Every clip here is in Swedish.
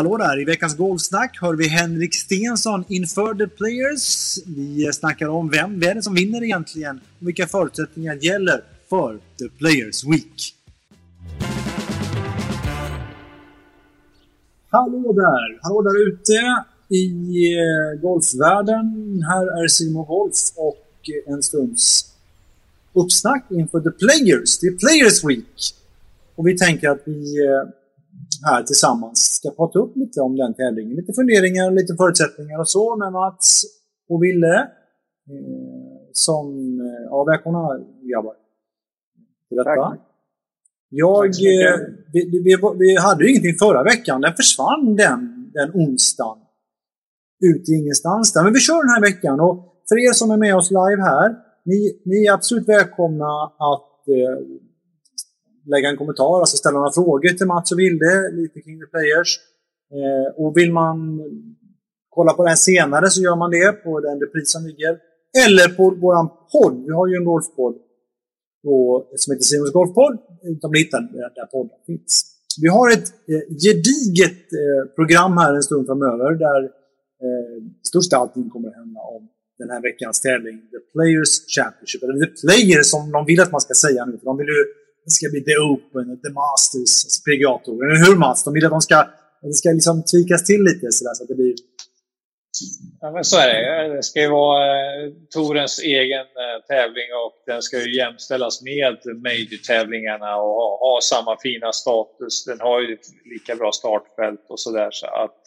Hallå där! I veckans Golfsnack hör vi Henrik Stensson inför The Players. Vi snackar om vem, vem är det som vinner egentligen och vilka förutsättningar gäller för The Players Week. Hallå där! Hallå där ute i eh, golfvärlden. Här är Simon Wolf och en stunds uppsnack inför The Players, The Players Week. Och vi tänker att vi eh, här tillsammans ska prata upp lite om den tävlingen. Lite funderingar, lite förutsättningar och så med Mats och Ville. Eh, som, eh, ja välkomna grabbar. Till detta. Tack. Jag, Tack eh, vi, vi, vi hade ju ingenting förra veckan. Den försvann den, den onsdagen. Ut i ingenstans där. Men vi kör den här veckan. Och för er som är med oss live här. Ni, ni är absolut välkomna att eh, lägga en kommentar, alltså ställa några frågor till Mats och Vilde, lite kring the players. Eh, och vill man kolla på det här senare så gör man det på den repris som ligger. Eller på våran podd. Vi har ju en golfpodd på, som heter Simons Golfpodd. De hittar där, där podden finns. Vi har ett eh, gediget eh, program här en stund framöver där eh, största allting kommer att hända om den här veckans tävling, The Players Championship. Eller The Players som de vill att man ska säga nu. För de vill ju det ska bli The Open, The Masters, alltså PGA-touren. Eller hur Mats? De vill att de ska, det ska liksom tvikas till lite sådär så att det blir... Ja, men så är det. Det ska ju vara eh, Torens egen eh, tävling och den ska ju jämställas med Major-tävlingarna och ha, ha samma fina status. Den har ju ett lika bra startfält och sådär så att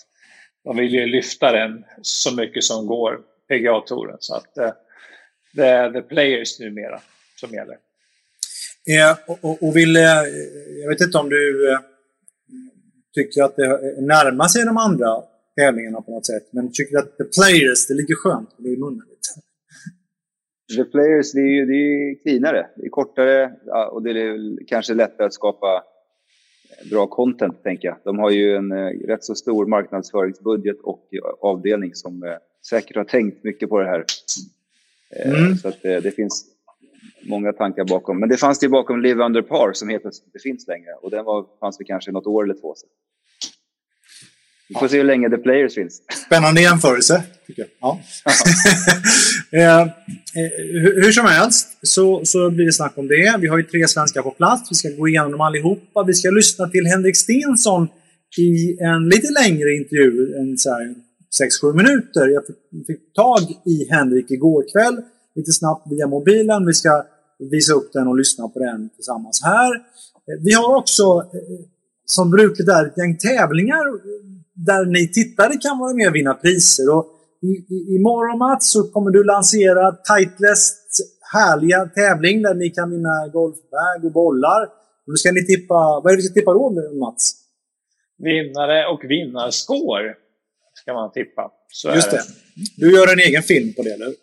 de vill ju lyfta den så mycket som går, PGA-touren. Så att eh, det är the players numera som gäller. Eh, och, och, vill, eh, jag vet inte om du eh, tycker att det närmar sig de andra tävlingarna på något sätt, men tycker att The Players, det ligger skönt i munnen lite. The Players, det är ju det är cleanare. Det är kortare och det är kanske lättare att skapa bra content, tänker jag. De har ju en eh, rätt så stor marknadsföringsbudget och eh, avdelning som säkert har tänkt mycket på det här. Mm. Så att, eh, det finns många tankar bakom. Men det fanns det ju bakom Live Under Par som helt plötsligt inte finns längre. Och den var, fanns för kanske något år eller två sedan. Vi får se hur länge The Players finns. Spännande jämförelse, tycker jag. Ja. eh, eh, hur, hur som helst så, så blir det snack om det. Vi har ju tre svenskar på plats. Vi ska gå igenom dem allihopa. Vi ska lyssna till Henrik Stensson i en lite längre intervju, en så här 6-7 minuter. Jag fick, fick tag i Henrik igår kväll, lite snabbt via mobilen. Vi ska visa upp den och lyssna på den tillsammans här. Eh, Vi har också, eh, som brukligt är, ett gäng tävlingar där ni tittare kan vara med och vinna priser. Och i, i, imorgon Mats så kommer du lansera Titlests härliga tävling där ni kan vinna golfbag och bollar. Då ska ni tippa, vad är det vi ska tippa då Mats? Vinnare och vinnarskår ska man tippa. Så Just är det. Du gör en egen film på det, eller?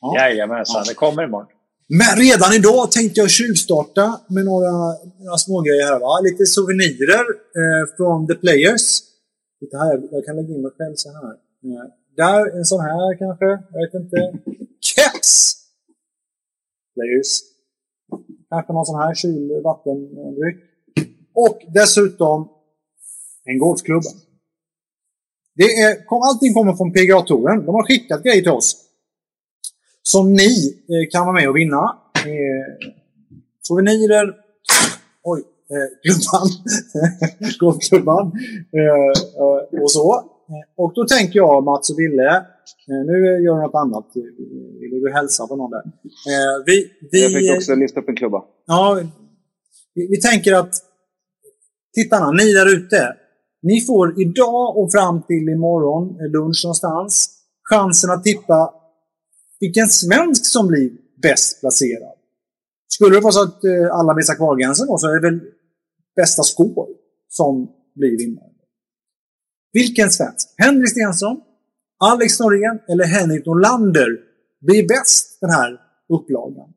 Ja. Jajamensan, Ja. det kommer imorgon. Men redan idag tänkte jag tjuvstarta med några, några smågrejer här. Va? Lite souvenirer eh, från The Players. Titta här, jag kan lägga in mig själv så här. Eh, där, en sån här kanske. Jag vet inte. Keps! Players. Kanske någon sån här kyl vattendryck. Och dessutom en golfklubba. Det är, kom, allting kommer från PGA-touren. De har skickat grejer till oss. Som ni eh, kan vara med och vinna. Eh, souvenirer. Oj, eh, klubban. Golfklubban. Eh, eh, och så. Eh, Och då tänker jag Mats och Ville. Nu gör du något annat. Vill du hälsa på någon där? Vi, vi, Jag fick också lyfta upp en klubba. Ja, vi, vi tänker att tittarna, ni där ute, Ni får idag och fram till imorgon, lunch någonstans, chansen att tippa vilken svensk som blir bäst placerad. Skulle det vara så att eh, alla missar kvalgränsen då så är det väl bästa skål som blir vinnare. Vilken svensk? Henrik Stensson, Alex Norén eller Henrik Norlander blir bäst den här upplagan?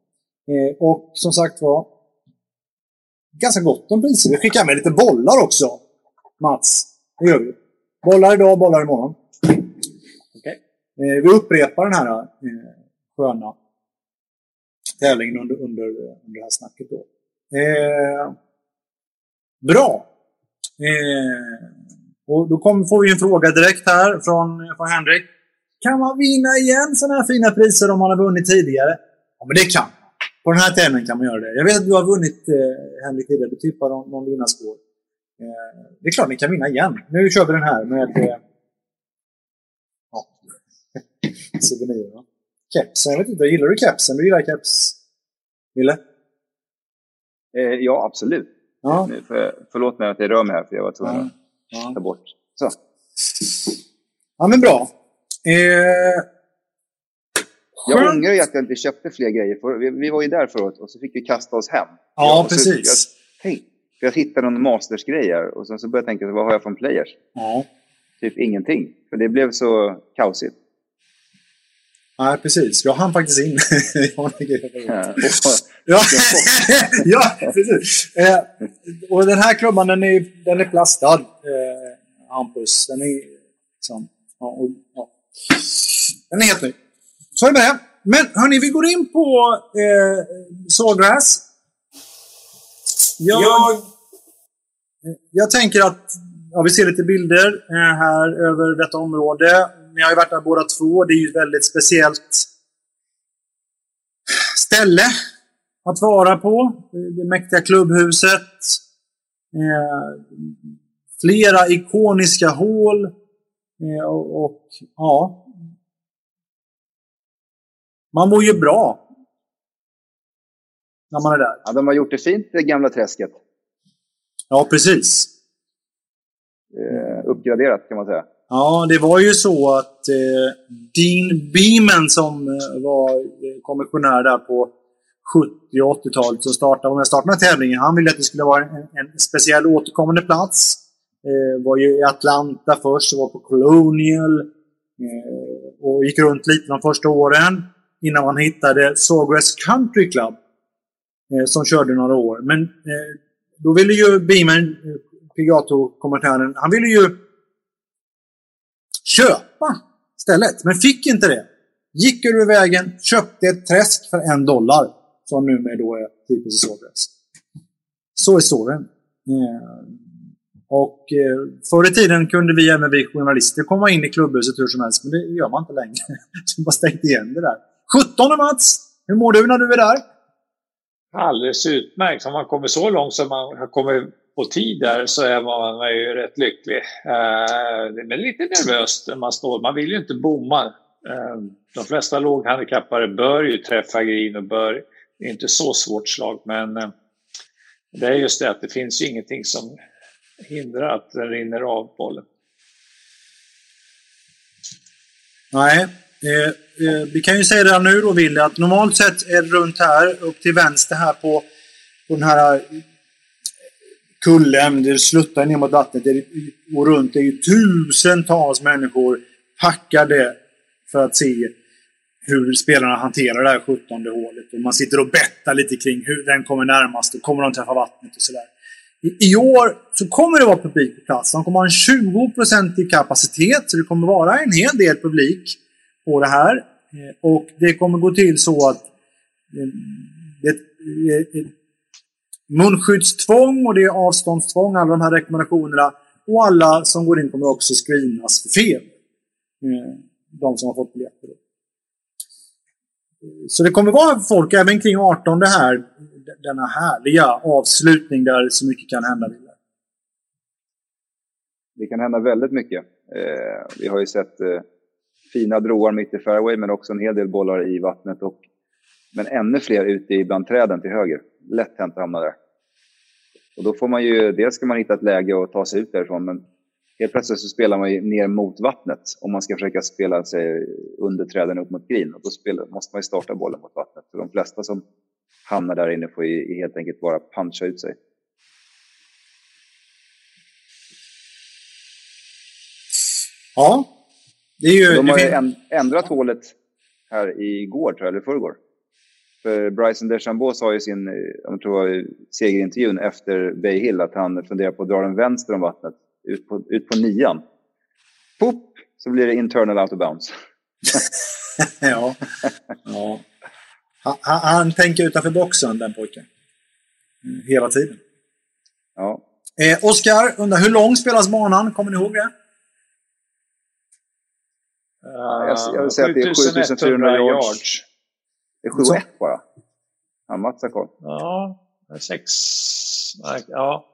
Eh, och som sagt var, ganska gott om priser. Vi skickar med lite bollar också. Mats, det gör vi. Bollar idag, bollar imorgon. Eh, vi upprepar den här eh, sköna tävlingen under, under, under det här snacket. Då. Eh, bra! Eh, och då kom, får vi en fråga direkt här från, från Henrik. Kan man vinna igen sådana här fina priser om man har vunnit tidigare? Ja, men det kan man. På den här tävlingen kan man göra det. Jag vet att du har vunnit, eh, Henrik, tidigare. Du tippade någon, någon vinnarskår. Eh, det är klart ni kan vinna igen. Nu kör vi den här med eh, souvenirer. Kepsen, jag vet inte. Gillar du kepsen? Du gillar keps, Ville? Eh, ja, absolut. Ja. För, förlåt mig att jag rör mig här, för jag var tvungen att ja. ta bort. Så. Ja, men bra. Eh, jag ångrar ju att jag inte köpte fler grejer. För vi, vi var ju där förut och så fick vi kasta oss hem. Ja, precis. Jag, hej, jag hittade någon Masters-grejer och sen så började jag tänka, vad har jag från players? Ja. Typ ingenting. För det blev så kaosigt. Nej, precis. Jag hann faktiskt in. ja, ja, ja, precis. Eh, och den här klubban, den är, den är plastad, eh, Hampus. Den är liksom, ja, och, ja. Den är helt ny. Så är det med det. Men hörni, vi går in på eh, Sawgrass. Jag, jag... jag tänker att ja, vi ser lite bilder eh, här över detta område. Ni har ju varit där båda två. Det är ju ett väldigt speciellt ställe att vara på. Det mäktiga klubbhuset. Eh, flera ikoniska hål. Eh, och, och, ja, man mår ju bra. När man är där. Ja, de har gjort det fint, det gamla träsket. Ja, precis. Eh, uppgraderat kan man säga. Ja, det var ju så att eh, Dean Beeman som eh, var eh, kommissionär där på 70 och 80-talet som startade, med startade tävlingen, han ville att det skulle vara en, en speciell återkommande plats. Eh, var ju i Atlanta först, var på Colonial eh, och gick runt lite de första åren innan man hittade Sawgrass Country Club eh, som körde några år. Men eh, då ville ju Beaman, eh, Pigato-kommentären, han ville ju köpa stället, men fick inte det. Gick över vägen, köpte ett träsk för en dollar, som numera då är typiskt Sovjets. Så är storyn. Eh, och eh, förr i tiden kunde vi, även vi journalister, komma in i klubbhuset hur som helst, men det gör man inte längre. De har stängt igen det där. 17 Mats! Hur mår du när du är där? Alldeles utmärkt. Om man kommer så långt som man har kommit på tid där så är man ju rätt lycklig. Eh, det är lite nervöst när man står. Man vill ju inte bomma. Eh, de flesta låghandikappade bör ju träffa green och bör det är inte så svårt slag men eh, det är just det att det finns ju ingenting som hindrar att den rinner av bollen. Nej, Eh, eh, vi kan ju säga redan nu då, Wille, att normalt sett är det runt här, upp till vänster här på, på den här kullen, det sluttar ner mot vattnet och runt det är ju tusentals människor packade för att se hur spelarna hanterar det här 17 hålet. Och man sitter och bettar lite kring hur den kommer närmast och kommer de träffa vattnet och sådär. I, I år så kommer det vara publik på plats. De kommer ha en 20% i kapacitet, så det kommer vara en hel del publik på det här. Eh, och det kommer gå till så att eh, det eh, munskyddstvång och det är avståndstvång, alla de här rekommendationerna. Och alla som går in kommer också screenas för fel. Eh, de som har fått biljetter. Så det kommer vara folk även kring 18 det här, denna härliga avslutning där så mycket kan hända. Det kan hända väldigt mycket. Eh, vi har ju sett eh, fina broar mitt i fairway, men också en hel del bollar i vattnet. Och, men ännu fler ute bland träden till höger. Lätt hänt att hamna där. Och då får man ju, dels ska man hitta ett läge och ta sig ut därifrån, men helt plötsligt så spelar man ju ner mot vattnet om man ska försöka spela sig under träden upp mot green. Och då spelar, måste man ju starta bollen mot vattnet. Så de flesta som hamnar där inne får ju helt enkelt bara puncha ut sig. Ja, det är ju... De har ju ändrat hålet här igår, tror jag, eller förrgår. För Bryson DeChambeau sa ju sin, eh, jag tror segerintervjun efter Bay Hill att han funderar på att dra den vänster om vattnet, ut på, ut på nian. Pop, så blir det internal out of bounds. ja. ja. Han, han, tänker utanför boxen, den pojken. Mm, Hela tiden. Ja. Eh, Oskar undrar, hur lång spelas banan? Kommer ni ihåg det? Jag, jag vill säga att det är 7400 yards. Det är 7 1 bara. Mats har koll. Ja, sex... Nej, ja.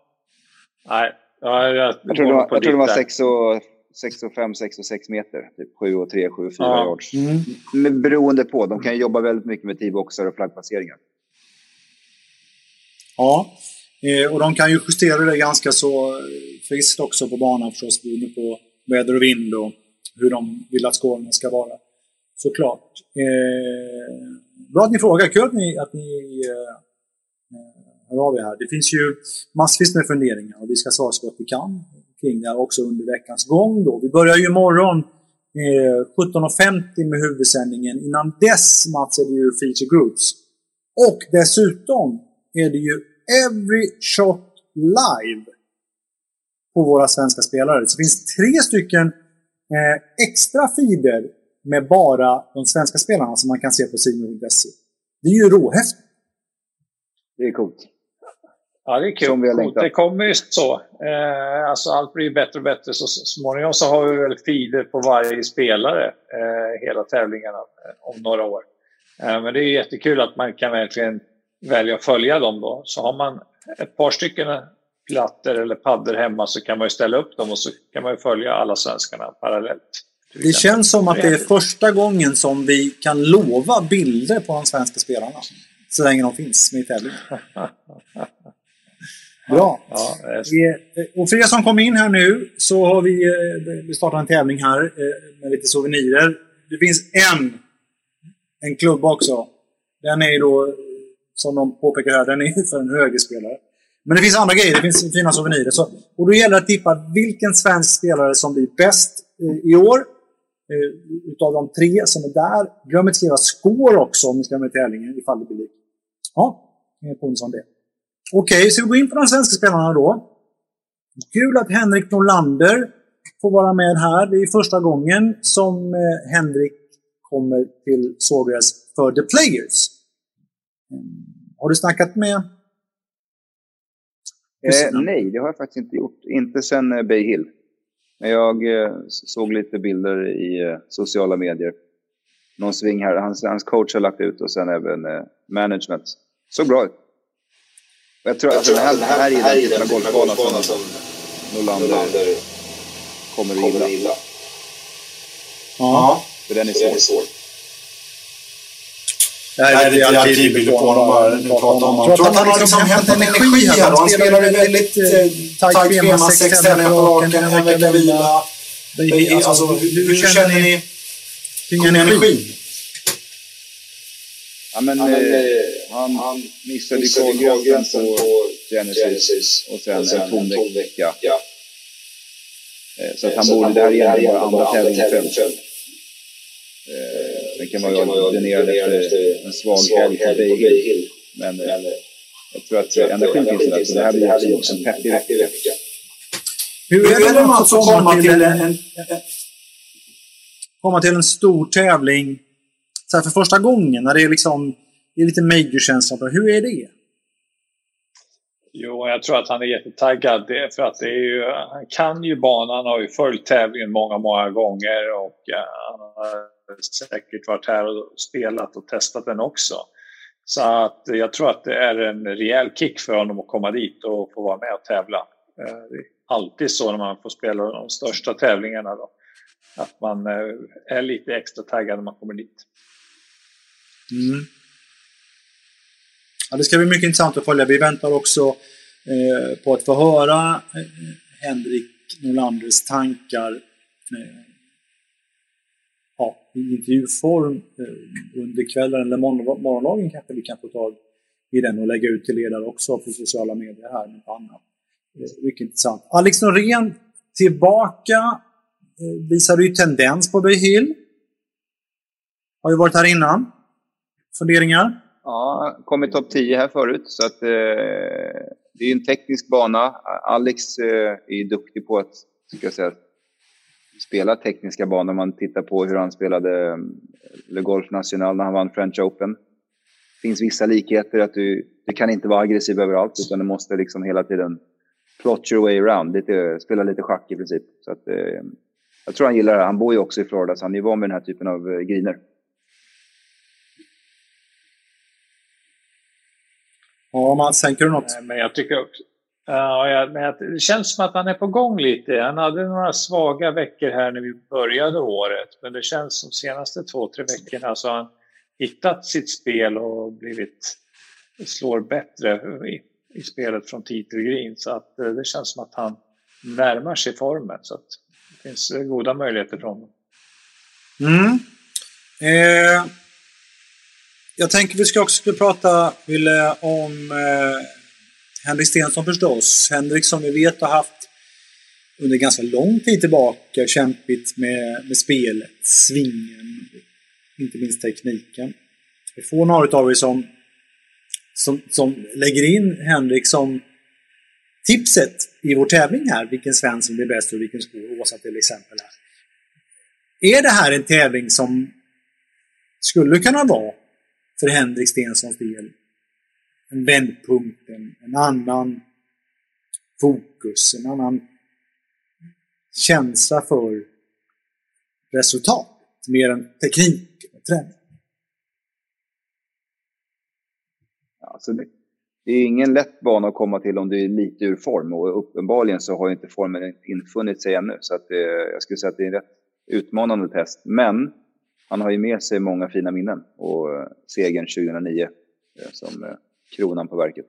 Nej, ja, jag, Jag tror det var, jag tror det var 6 och, 6 och 5, 6 och 6 meter. Typ 7 och 3, 7 och 4 Ja. yards. Mm. Men beroende på. De kan ju jobba väldigt mycket med T-boxar och flaggplaceringar. Ja. Eh, och de kan ju justera det ganska så eh, friskt också på banan förstås, beroende på väder och vind och hur de vill att skålen ska vara. Såklart. Eh, bra att ni frågar. Kul att ni, att ni eh, eh, hör av er här. Det finns ju massvis med funderingar och vi ska svara så gott vi kan kring det här också under veckans gång. Då. Vi börjar ju imorgon eh, 17.50 med huvudsändningen. Innan dess, Mats, är det ju feature groups. Och dessutom är det ju Every Shot Live på våra svenska spelare. Så det finns tre stycken eh, extra feeder med bara de svenska spelarna som man kan se på simor.se. Det är ju råhäftigt. Det är coolt. Ja, det är kul. Som vi har Coolt. längtat. Det kommer ju så. Eh, alltså allt blir bättre och bättre. Så småningom så har vi väl feeder på varje spelare eh, hela tävlingarna eh, om några år. Eh, men det är jättekul att man kan verkligen välja att följa dem då. Så har man ett par stycken plattor eller paddor hemma så kan man ju ställa upp dem och så kan man ju följa alla svenskarna parallellt. Det känns som att det är första gången som vi kan lova bilder på de svenska spelarna. Så länge de finns med i tävlingen. Bra. Ja, Och för er som kom in här nu så har vi eh, vi startat en tävling här eh, med lite souvenirer. Det finns en, en klubba också. Den är ju då, som de påpekar här, den är för en högerspelare. Men det finns andra grejer, det finns fina souvenirer. Så, och då gäller det att tippa vilken svensk spelare som blir bäst eh, i år. Eh, utav de tre som är där. Glöm inte skriva score också om ni ska med tävlingen ifall det blir lik. Ja, eh, på en sån del. Okej, så vi går in på de svenska spelarna då. Kul att Henrik Norlander får vara med här. Det är första gången som eh, Henrik kommer till Sågräs för The Players. Har du snackat med... Eh, nej, det har jag faktiskt inte gjort. Inte sen eh, Bay Hill. Men jag eh, såg lite bilder i eh, sociala medier. Någon sving här. Hans, hans coach har lagt ut och sen även eh, management. Såg bra ut. Och Jag tror att den här, här, här är den typen av golfbana som Norlander kommer att gilla. Ja. För den är svår. Det här är lite arkivbilder på honom. Nu pratar om Jag tror att han har liksom hämtat energi här. och Han spelar väldigt eh, tajt schema, sex tävlingar på raken, en vecka vila. Det är- Alltså, hur, hur känner ni kring energin? Ja, men, eh, han, missade ju kvalgränsen på Genesis och sen en tom vecka. Eh, Så att han borde, det här är egentligen bara andra tävlingen själv. Eh, Man ju vara dränerad efter en svag helg på Bay Hill. Men eh, jag tror att energin finns där. Så det här blir också en peppig vecka. Hur är det Mats att komma till en... komma till en stor tävling så här för första gången? När det är liksom det är lite major-känsla på. Hur är det? Jo, jag tror att han är jättetaggad. För att det är ju, han kan ju banan, han har ju följt tävlingen många, många gånger och eh, han har säkert varit här och spelat och testat den också. Så att jag tror att det är en rejäl kick för honom att komma dit och få vara med och tävla. Eh, det är alltid så när man får spela de största tävlingarna då. Att man eh, är lite extra taggad när man kommer dit. Mm. Ja, det ska bli mycket intressant att följa. Vi väntar också eh, på att få höra eh, Henrik Norlanders tankar eh, ja, i intervjuform eh, under kvällen eller morgondagen kanske vi kan få tag i den och lägga ut till ledare också på sociala medier här med annat. Eh, mycket intressant. Alex Norén tillbaka eh, visade ju tendens på Bay Hill. Har ju varit här innan. Funderingar? Ja, kom i topp 10 här förut. Så att, eh, det är en teknisk bana. Alex eh, är duktig på att ska jag säga, spela tekniska banor. Man tittar på hur han spelade eh, Le Golf National när han vann French Open. Det finns vissa likheter. att Du, du kan inte vara aggressiv överallt, utan du måste liksom hela tiden plot your way around. Lite, spela lite schack i princip. Så att, eh, jag tror han gillar det. Han bor ju också i Florida, så han är van med den här typen av eh, griner. Ja, Mats, tänker du något? Men jag tycker också... Ja, men det känns som att han är på gång lite. Han hade några svaga veckor här när vi började året. Men det känns som de senaste två, tre veckorna så har han hittat sitt spel och blivit slår bättre i, i spelet från tid till green. Så att eh, det känns som att han närmar sig formen. Så att det finns eh, goda möjligheter för honom. Mm. Eh, jag tänker vi ska också prata Wille, om eh, Henrik Stensson förstås. Henrik som vi vet har haft under ganska lång tid tillbaka kämpigt med, med spelet, svingen, inte minst tekniken. Det är få några av er som, som, som lägger in Henrik som tipset i vår tävling här, vilken svensk som blir bäst och vilken skor, Åsa till exempel. Här. Är det här en tävling som skulle kunna vara för Henrik Stenssons del en vändpunkt, en, en annan fokus, en annan känsla för resultat, mer än teknik och träning. Alltså det, det, är ingen lätt bana att komma till om du är lite ur form och uppenbarligen så har inte formen infunnit sig ännu. Så att, det, jag skulle säga att det är en rätt utmanande test. Men han har ju med sig många fina minnen och eh, segern 2009 eh, som kronan på verket.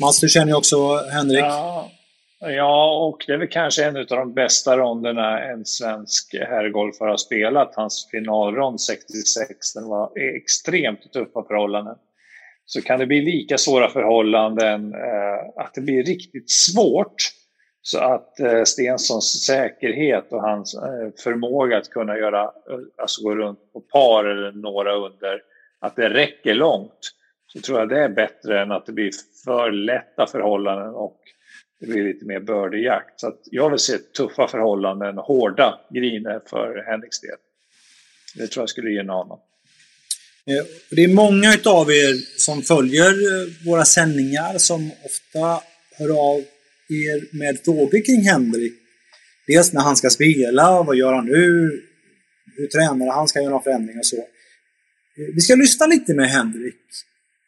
Mats, du känner ju också Henrik. Ja, ja, och det är väl kanske en av de bästa ronderna en svensk herrgolfare har spelat. Hans finalrond 66, den var extremt tuffa förhållanden. Så kan det bli lika svåra förhållanden, eh, att det blir riktigt svårt så att eh, Stensons säkerhet och hans eh, förmåga att kunna göra, eh, alltså gå runt på par eller några under, att det räcker långt, så tror jag det är bättre än att det blir för lätta förhållanden och det blir lite mer bördejakt. Så att jag vill se tuffa förhållanden, hårda griner för Henriks del. Det tror jag skulle gynna honom. Eh, det är många av er som följer eh, våra sändningar som ofta hör av er med frågor kring Henrik. Dels när han ska spela, vad gör han nu? Hur tränar han? Ska göra några förändringar och så. Eh, vi ska lyssna lite med Henrik.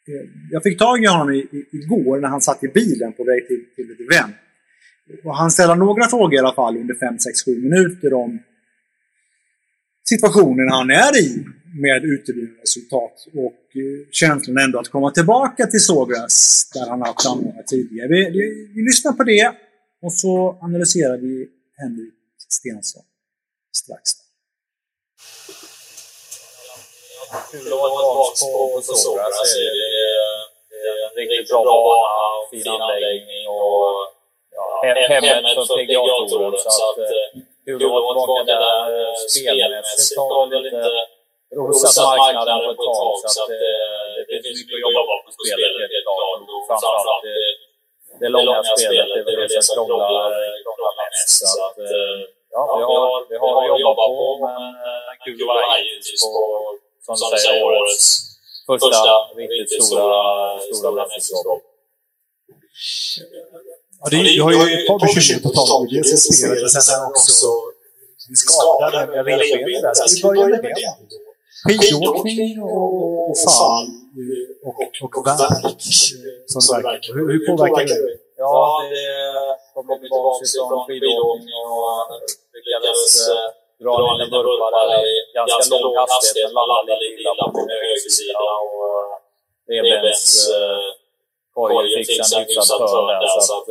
Eh, jag fick tag i honom igår när han satt i bilen på väg till, till ett event. Och han ställer några frågor i alla fall under 5, 6, 7 minuter om situationen han är i med uteblivna resultat och eh, känslan ändå att komma tillbaka till Sågräs där han haft framgångar tidigare. Vi, vi, vi, lyssnar på det och så analyserar vi Henrik Stensson strax. Kul att vara tillbaka på Sågräs. Det är en riktigt bra bana fin anläggning och hemmet för PGA-touren. Så att, eh, kul att vara tillbaka där spelmässigt. Har väl inte rosat marknaden på ett tag. Så att, det, finns mycket att jobba på spelet helt klart. Framförallt det, långa spelet, det är väl det som krånglar, mest. Så att, ja, vi har, vi har att jobba på, men kul att vara på, som du säger, årets första riktigt stora, stora mästerskap. Ja, det, jag har ju ett par bekymmer på tal om dels spelet, men sen också skadade med revbenen där. Ska vi börja med det? Skidåkning och, och fall och, och, och verk som det verkar. Hur, hur påverkar det? Ja, det kommer tillbaka från skidåkning och lyckades dra en liten vurpa i ganska låg hastighet, men landade lite illa på högersida och revbenskorgen fick en hyfsad törn där. Så att,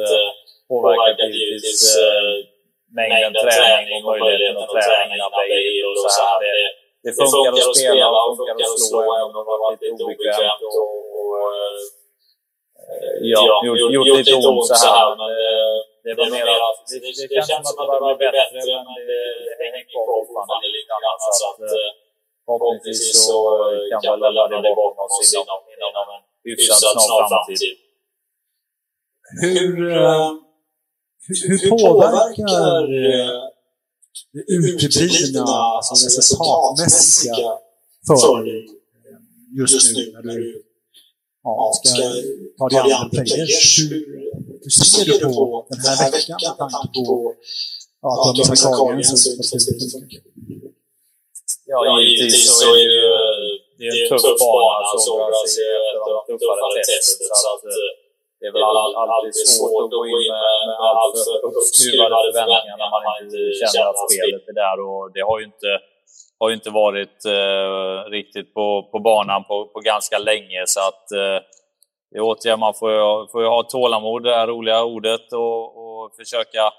påverkat givetvis eh, mängden träning och möjligheten att träna innan play och så här. Det, det funkar att spela och funkar att slå även om det har varit lite obekvämt och, och ja, gjort, gjort lite ont så här. Men det, var mer att det, det, det känns som att det börjar bli bättre, men det, det hänger kvar fortfarande lite grann. Så att, förhoppningsvis så kan vi lämna det bakom oss inom, inom en hyfsat snar framtid. Hur, hur, hur påverkar det uteblivna, alltså resultatmässiga för dig just nu när du ja, ska ta dig an players? Hur, ser du på den här veckan med tanke på ja, att du har missat Carlgrens och Ja, givetvis så är det ju det är en tuff bana. Är ett av de tuffare testen. Så att, det är väl alltid svårt att gå in med, med alltför uppskruvade förväntningar när man inte känner att spelet är där. Och det har ju inte, har ju inte varit eh, riktigt på, på banan på, på ganska länge. Så att eh, det är återigen, man får ju, får ju ha tålamod, det här roliga ordet, och, och försöka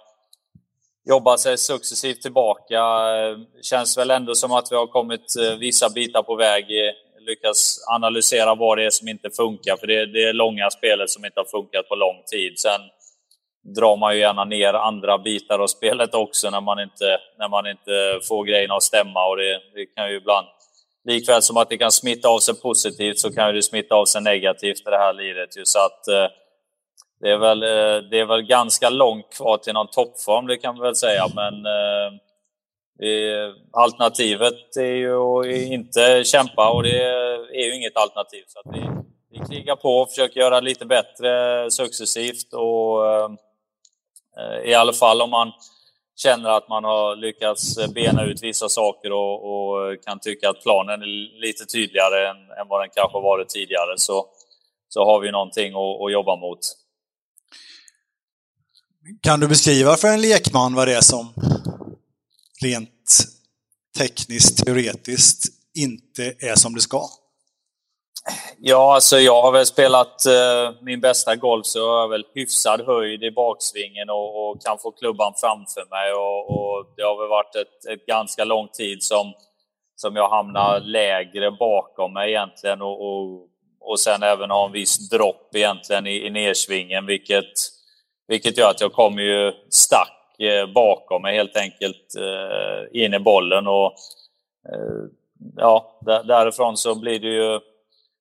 jobba sig successivt tillbaka. Känns väl ändå som att vi har kommit eh, vissa bitar på väg. Eh, Lyckas analysera vad det är som inte funkar, för det är det långa spelet som inte har funkat på lång tid. Sen drar man ju gärna ner andra bitar av spelet också när man inte, när man inte får grejerna att stämma. Och det, det kan ju ibland, likväl som att det kan smitta av sig positivt, så kan det smitta av sig negativt i det här livet. Så att, eh, det är, väl, eh, det är väl ganska långt kvar till någon toppform, det kan man väl säga, men eh, alternativet är ju att inte kämpa och det är ju inget alternativ. Så att vi, vi krigar på och försöker göra lite bättre successivt och eh, eh, i alla fall om man känner att man har lyckats bena ut vissa saker och, och kan tycka att planen är lite tydligare än, än vad den kanske varit tidigare så, så har vi någonting att, att jobba mot. Kan du beskriva för en lekman vad det är som rent tekniskt, teoretiskt inte är som det ska? Ja, alltså jag har väl spelat eh, min bästa golf så jag har väl hyfsad höjd i baksvingen och, och kan få klubban framför mig. Och, och det har väl varit ett, ett, ganska lång tid som, som jag hamnar lägre bakom mig egentligen och, och, och sen även ha en viss dropp egentligen i, i nersvingen vilket vilket gör att jag kommer ju stack eh, bakom mig helt enkelt eh, in i bollen. Och, eh, ja, därifrån så blir det ju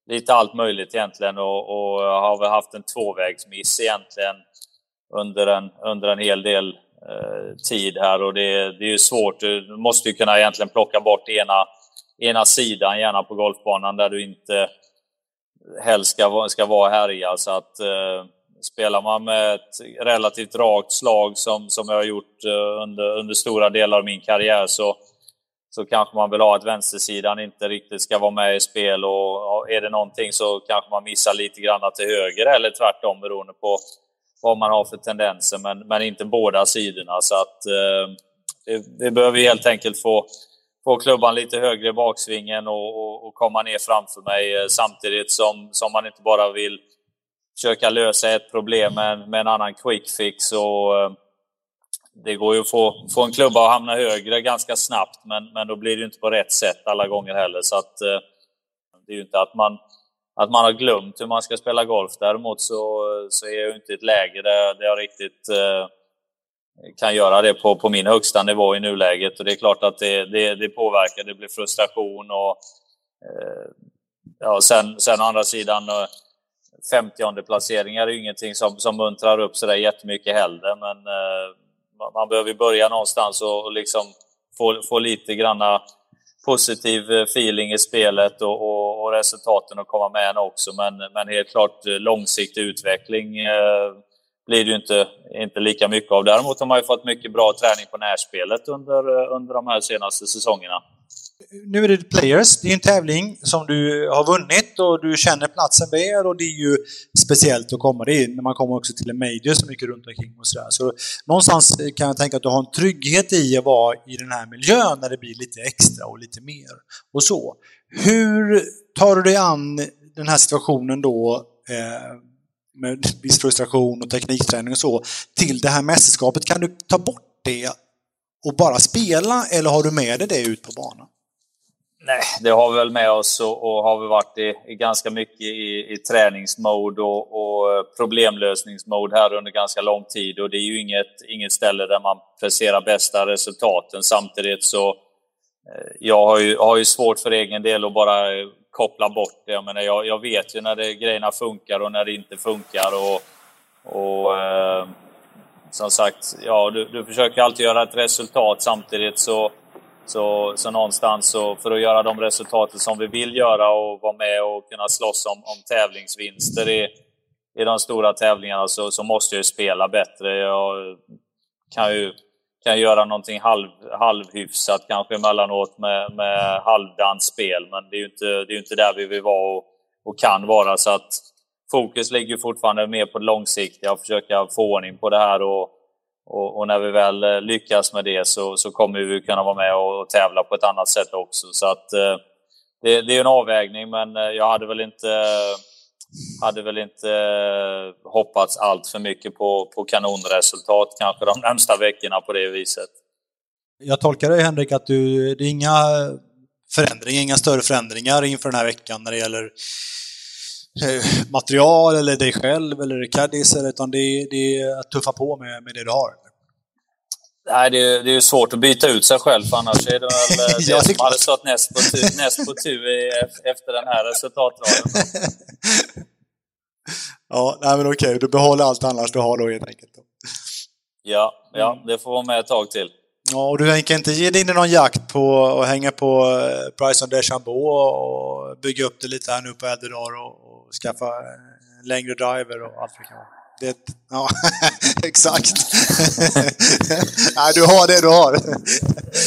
lite allt möjligt egentligen och, och har väl haft en tvåvägsmiss egentligen under en, under en hel del eh, tid här och det, det är ju svårt. Du måste ju kunna egentligen plocka bort ena, ena sidan, gärna på golfbanan där du inte helst ska, ska vara härja. Så att eh, Spelar man med ett relativt rakt slag som, som jag har gjort eh, under, under stora delar av min karriär så, så kanske man vill ha att vänstersidan inte riktigt ska vara med i spel och är det någonting så kanske man missar lite grann till höger eller tvärtom beroende på vad man har för tendenser, men, men inte båda sidorna. Så att eh, det, det behöver helt enkelt få, få klubban lite högre i baksvingen och, och, och komma ner framför mig eh, samtidigt som, som man inte bara vill försöka lösa ett problem med, med en annan quick fix. Och, eh, det går ju att få, få en klubba att hamna högre ganska snabbt, men, men då blir det inte på rätt sätt alla gånger heller. Så att, eh, det är ju inte att man, att man har glömt hur man ska spela golf. Däremot så, så är jag inte i ett läge där, där jag riktigt eh, kan göra det på, på min högsta nivå i nuläget. Och det är klart att det, det, det påverkar, det blir frustration och eh, ja, sen, sen å andra sidan eh, 50 placeringar är ju ingenting som, som muntrar upp sådär jättemycket heller, men eh, man behöver börja någonstans och, och liksom få, få lite granna positiv eh, feeling i spelet och, och, och, resultaten att komma med en också. Men, men helt klart eh, långsiktig utveckling eh, blir det ju inte, inte lika mycket av. Däremot har man ju fått mycket bra träning på närspelet under, eh, under de här senaste säsongerna nu är det Players, det är en tävling som du har vunnit och du känner platsen väl och det är ju speciellt att komma dit Men man kommer också till en major som mycket runt omkring och sådär. Så någonstans kan jag tänka att du har en trygghet i att vara i den här miljön när det blir lite extra och lite mer och så. Hur tar du dig an den här situationen då eh, med viss frustration och teknikträning och så, till det här mästerskapet. Kan du ta bort det och bara spela eller har du med dig det ut på banan? Nej, det har vi väl med oss och, och har vi varit i, i ganska mycket i, i träningsmode och, och eh, problemlösningsmode här under ganska lång tid. Och det är ju inget, inget ställe där man presterar bästa resultaten. Samtidigt så eh, jag har ju, har ju svårt för egen del att bara eh, koppla bort det. Jag, menar, jag, jag vet ju när det, grejerna funkar och när det inte funkar. Och, och eh, som sagt, ja, du, du försöker alltid göra ett resultat samtidigt så så, så någonstans så för att göra de resultaten som vi vill göra och vara med och kunna slåss om, om tävlingsvinster i, i de stora tävlingarna så, så måste jag ju spela bättre. Jag kan ju kan göra någonting halv, halvhyfsat kanske emellanåt med, med halvdant spel, men det är ju inte, det är inte där vi vill vara och, och kan vara. Så att fokus ligger fortfarande mer på det långsiktiga och försöka få ordning på det här och, och, och, när vi väl eh, lyckas med det så, så kommer vi kunna vara med och tävla på ett annat sätt också. Så att, eh, det, det, är en avvägning, men eh, jag hade väl inte, hade väl inte eh, hoppats allt för mycket på, på kanonresultat kanske de närmsta veckorna på det viset. Jag tolkar dig Henrik att du, det är inga förändringar, inga större förändringar inför den här veckan när det gäller material eller dig själv eller Caddis, utan det är, det är att tuffa på med, med det du har? Nej, det är, det är svårt att byta ut sig själv, annars är det väl det ja, som hade stått näst på tur, näst på tur efter den här resultatraden. ja, nej men okej, du behåller allt annars du har då helt enkelt. Ja, ja, det får vara med ett tag till. Ja, och du tänker inte ge dig in i någon jakt på att hänga på eh, Bryson DeChambeau och bygga upp det lite här nu på äldre och, och skaffa eh, längre driver och allt det kan vara? Det, ja, exakt. nej, du har det du har.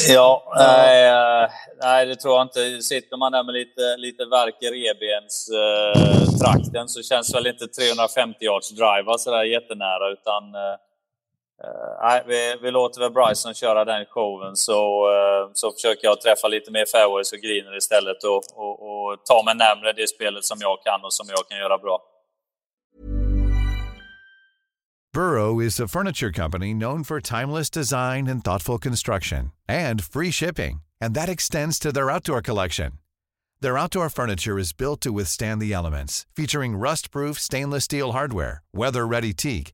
ja, nej, eh, nej, det tror jag inte. Sitter man där med lite, lite verk i rebens eh, trakten så känns väl inte 350 yards drive sådär jättenära, utan eh, Uh, vi, vi låter väl Bryson köra den showen så, uh, så försöker jag träffa lite mer fairways och greener istället och, och, och ta mig närmre det spelet som jag kan och som jag kan göra bra. Burrow is a furniture company known for timeless design and thoughtful construction and free shipping. And that extends to their outdoor collection. Their outdoor furniture is built to withstand the elements, featuring rust-proof stainless steel hardware, weather-ready teak,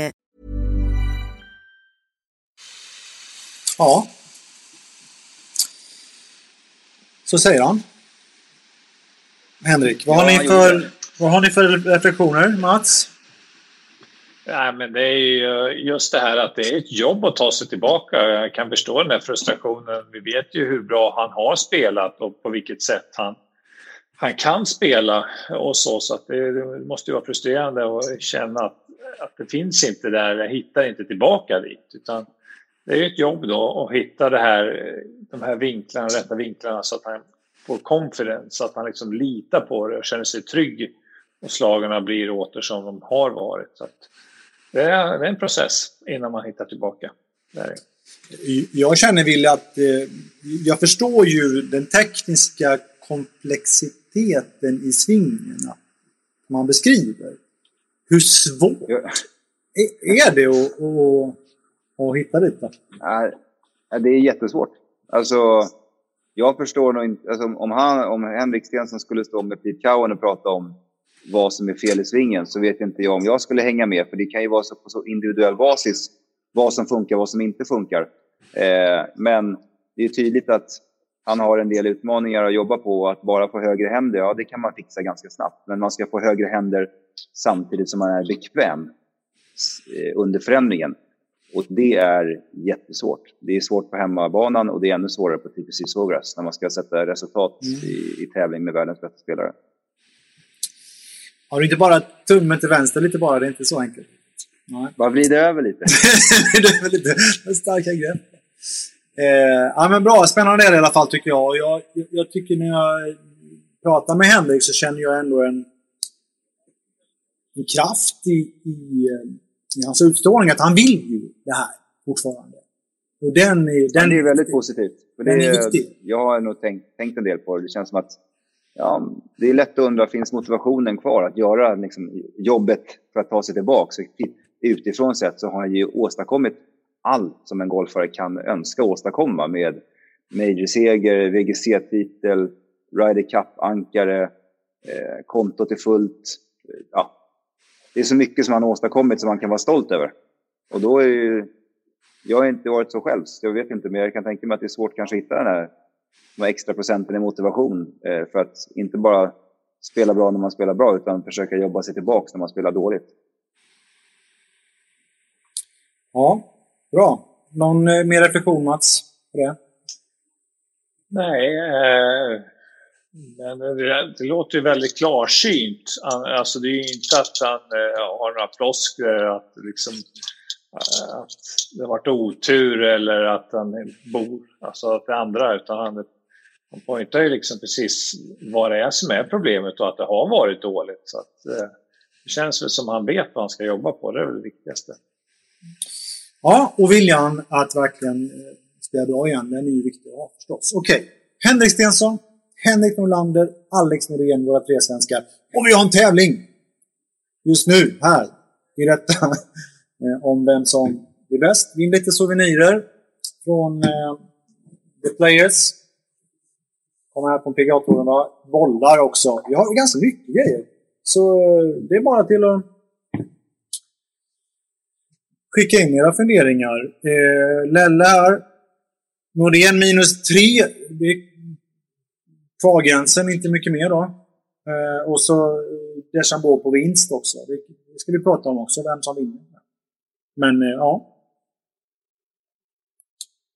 Ja. Så säger han. Henrik, vad, ja, har, ni för, vad har ni för reflektioner, Mats? Nej, men det är ju just det här att det är ett jobb att ta sig tillbaka. Jag kan förstå den här frustrationen. Vi vet ju hur bra han har spelat och på vilket sätt han, han kan spela och så. Så att det, det måste ju vara frustrerande att känna att, att det finns inte där, jag hittar inte tillbaka dit. Utan det är ett jobb då att hitta det här, de här vinklarna, rätta vinklarna så att han får confidence, så att han liksom litar på det och känner sig trygg och slagarna blir åter som de har varit. Så det, är, det är en process innan man hittar tillbaka. Där. Jag känner Wille att eh, jag förstår ju den tekniska komplexiteten i svingarna man beskriver. Hur svårt är det att, att att hitta dit? Då? Ja, det är jättesvårt. Alltså, jag förstår nog inte... Alltså, om, han, om Henrik Stenson skulle stå med Pete Cowan och prata om vad som är fel i svingen så vet inte jag om jag skulle hänga med. För det kan ju vara så på så individuell basis vad som funkar och vad som inte funkar. Eh, men det är tydligt att han har en del utmaningar att jobba på. Att bara få högre händer, ja det kan man fixa ganska snabbt. Men man ska få högre händer samtidigt som man är bekväm eh, under förändringen. Och det är jättesvårt. Det är svårt på hemmabanan och det är ännu svårare på TPC Sawgrass när man ska sätta resultat mm. i, i tävling med världens bästa spelare. Har du inte bara tummen till vänster lite bara? Det är inte så enkelt. Nej. Bara vrida över lite. det är lite starka grepp. Eh, ja, men bra, spännande är det i alla fall tycker jag. jag. Jag tycker när jag pratar med Henrik så känner jag ändå en, en kraft i, i, i hans utstrålning. Att han vill ju det här fortfarande. Och den är, den det är väldigt positivt. För det är, viktig. Jag har nog tänkt, tänkt en del på det. Det känns som att ja, det är lätt att undra, finns motivationen kvar att göra liksom, jobbet för att ta sig tillbaka? Så utifrån sett så har han ju åstadkommit allt som en golfare kan önska åstadkomma med major-seger, VGC-titel, Ryder Cup-ankare, eh, kontot är fullt. Ja, det är så mycket som han åstadkommit som man kan vara stolt över. Och då är ju, jag har inte varit så själv, så jag vet inte, men jag kan tänka mig att det är svårt kanske att hitta den här de extra procenten i motivation eh, för att inte bara spela bra när man spelar bra, utan försöka jobba sig tillbaka när man spelar dåligt. Ja, bra. Någon eh, mer reflektion Mats? På det? Nej, eh, men eh, det, det, låter ju väldigt klarsynt. Alltså det är ju inte att han eh, har några floskler att liksom eh, att det har varit otur eller att han bor, alltså att det andra, utan han, han pointar ju liksom precis vad det är som är problemet och att det har varit dåligt. Så att, eh, det känns väl som han vet vad han ska jobba på, det är väl det viktigaste. Ja, och viljan att verkligen eh, städa spela bra igen, den är ju viktig att ha förstås. Okej, okay. Henrik Stensson, Henrik Norlander, Alex Norén, våra tre svenskar. Och vi har en tävling! Just nu, här, i detta, eh, om vem som är bäst. Vinn lite souvenirer från eh, The Players. Kommer här på PGA-touren. Bollar också. Vi har ganska mycket grejer. Så eh, det är bara till att skicka in era funderingar. Eh, Lelle här. Norén minus 3. Det kvargränsen, inte mycket mer då. Eh, och så eh, Deschambault på vinst också. Det, det ska vi prata om också, vem som vinner. Men eh, ja.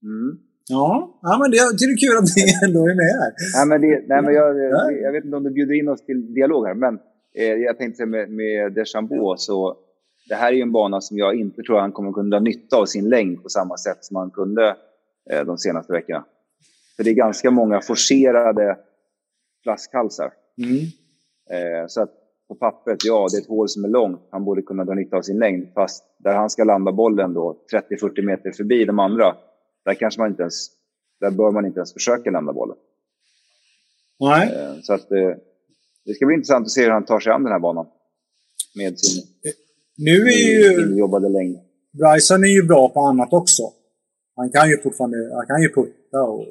Mm. Ja, ja, men det, det är kul att ni ändå är med här. Ja, men det, nej, men jag, jag, jag vet inte om du bjuder in oss till dialog här, men eh, jag tänkte med, med Deschambault så det här är ju en bana som jag inte tror han kommer kunna nytta av sin längd på samma sätt som han kunde eh, de senaste veckorna. För det är ganska många forcerade flaskhalsar. Mm. Eh, så att på pappret, ja, det är ett hål som är långt. Han borde kunna dra nytta av sin längd. Fast där han ska landa bollen då, 30-40 meter förbi de andra, där kanske man inte ens, där bör man inte ens försöka landa bollen. Nej. Eh, så att eh, det ska bli intressant att se hur han tar sig an den här banan. Med sin nu är ju... injobbade längd. Bryson är ju bra på annat också. Han kan ju fortfarande han kan ju putta och...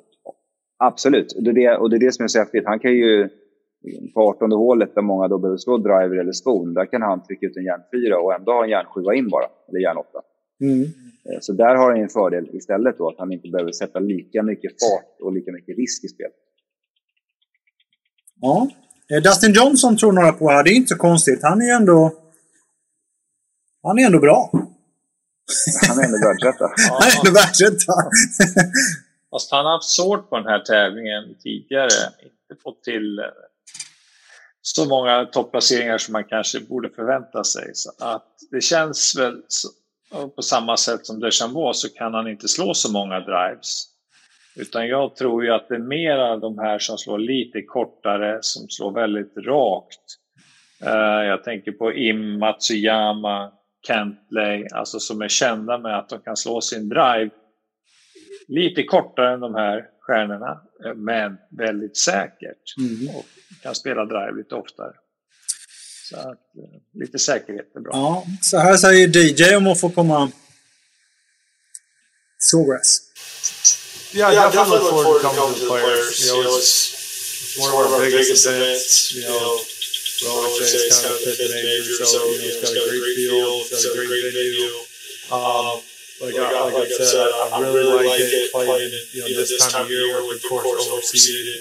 Absolut, och det, är det, och det är det som är så häftigt. Han kan ju på 18 hålet där många då behöver slå driver eller skon, där kan han trycka ut en järnfyra och ändå ha en järnsjua in bara, eller järnåtta. Mm. Eh, så där har han en fördel istället då, att han inte behöver sätta lika mycket fart och lika mycket risk i spel. Ja. Eh, Dustin Johnson tror några på här, det är inte så konstigt. Han är ju ändå... Han är ändå bra. Han är ändå världsetta. han är ändå världsetta. Fast han har haft svårt på den här tävlingen tidigare. Inte fått till eh, så många topplaceringar som man kanske borde förvänta sig. Så att det känns väl så, på samma sätt som Deschambault så kan han inte slå så många drives. Utan jag tror ju att det är mera de här som slår lite kortare, som slår väldigt rakt. Eh, jag tänker på Im, Matsuyama, Kentley, alltså som är kända med att de kan slå sin drive lite kortare än de här stjärnorna, eh, men väldigt säkert. Mm. Och kan spela drive lite oftare. Så att, eh, lite säkerhet är bra. Ja, så här säger DJ om att få komma Sawgrass. Yeah, yeah, definitely look forward to coming to the players. You know, it's, it's one of our biggest events. You know, we always say it's kind of a fifth major, so you know, it's got a great field, it's got a great venue. Um, like, I, like I said, I really like it playing, it. you know, this time of year with the course overseeded.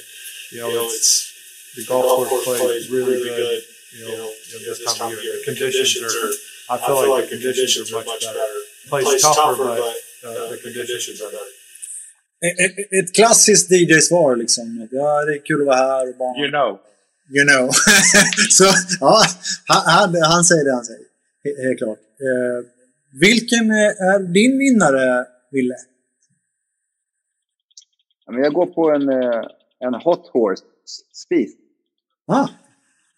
You know, it's the golf course play is really good. you know, you know, this time of year. The conditions are, I feel like the conditions are much better. Plays tougher, but uh, the conditions are better. Ett, ett klassiskt DJ-svar liksom. Ja, det är kul att vara här. Och bara, You know. You know. så, ja, han, han, han säger det han säger. He- Helt klart. Eh, vilken är din vinnare, Ville? Men jag går på en, eh, en hot horse Spieth. Ah,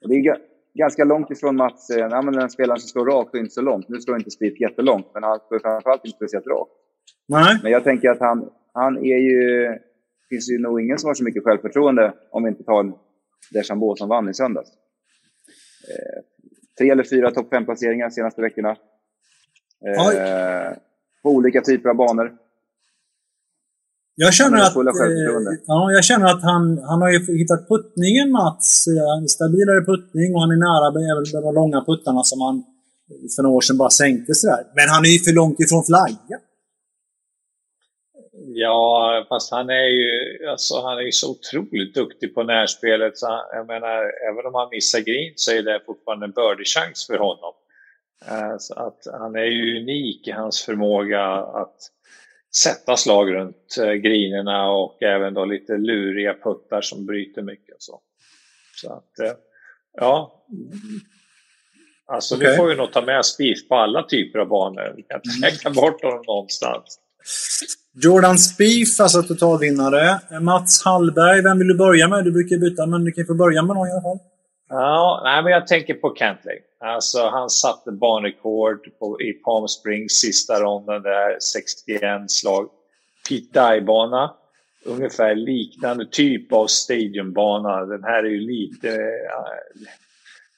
Och det är ga- ganska långt ifrån Mats. Eh, ja, men den spelaren som slår rakt och inte så långt. Nu slår inte Spieth jättelångt, men han slår framförallt inte speciellt rakt. nej. Men jag tänker att han, han är ju... Det finns ju nog ingen som har så mycket självförtroende om vi inte tar Deschambault som vann i söndags. Eh, tre eller fyra topp fem placeringar de senaste veckorna. Eh, på olika typer av banor. Jag känner att, eh, ja, jag känner att han, han har ju hittat puttningen, Mats. En stabilare puttning och han är nära även de långa puttarna som han för några år sedan bara sänkte sådär. Men han är ju för långt ifrån flagga. Ja, fast han är ju alltså, han är ju så otroligt duktig på närspelet. Så han, jag menar, även om han missar green så är det fortfarande en birdie-chans för honom. Eh, Så att han är ju unik i hans förmåga att sätta slag runt eh, grinerna och även då lite luriga puttar som bryter mycket och så. Så att, eh, ja. Alltså Okej. nu får vi nog ta med Spieth på alla typer av banor. Vi kan inte lägga bort honom någonstans. Jordan Spieth, alltså totalvinnare. Mats Hallberg, vem vill du börja med? Du brukar byta, men du kan få börja med någon i alla fall. Ja, nej, men jag tänker på Cantley. Alltså, han satte banrekord på, i Palm Springs sista ronden där, 61 slag. Pete Dye-bana, ungefär liknande typ av stadionbana. Den här är ju lite, ja,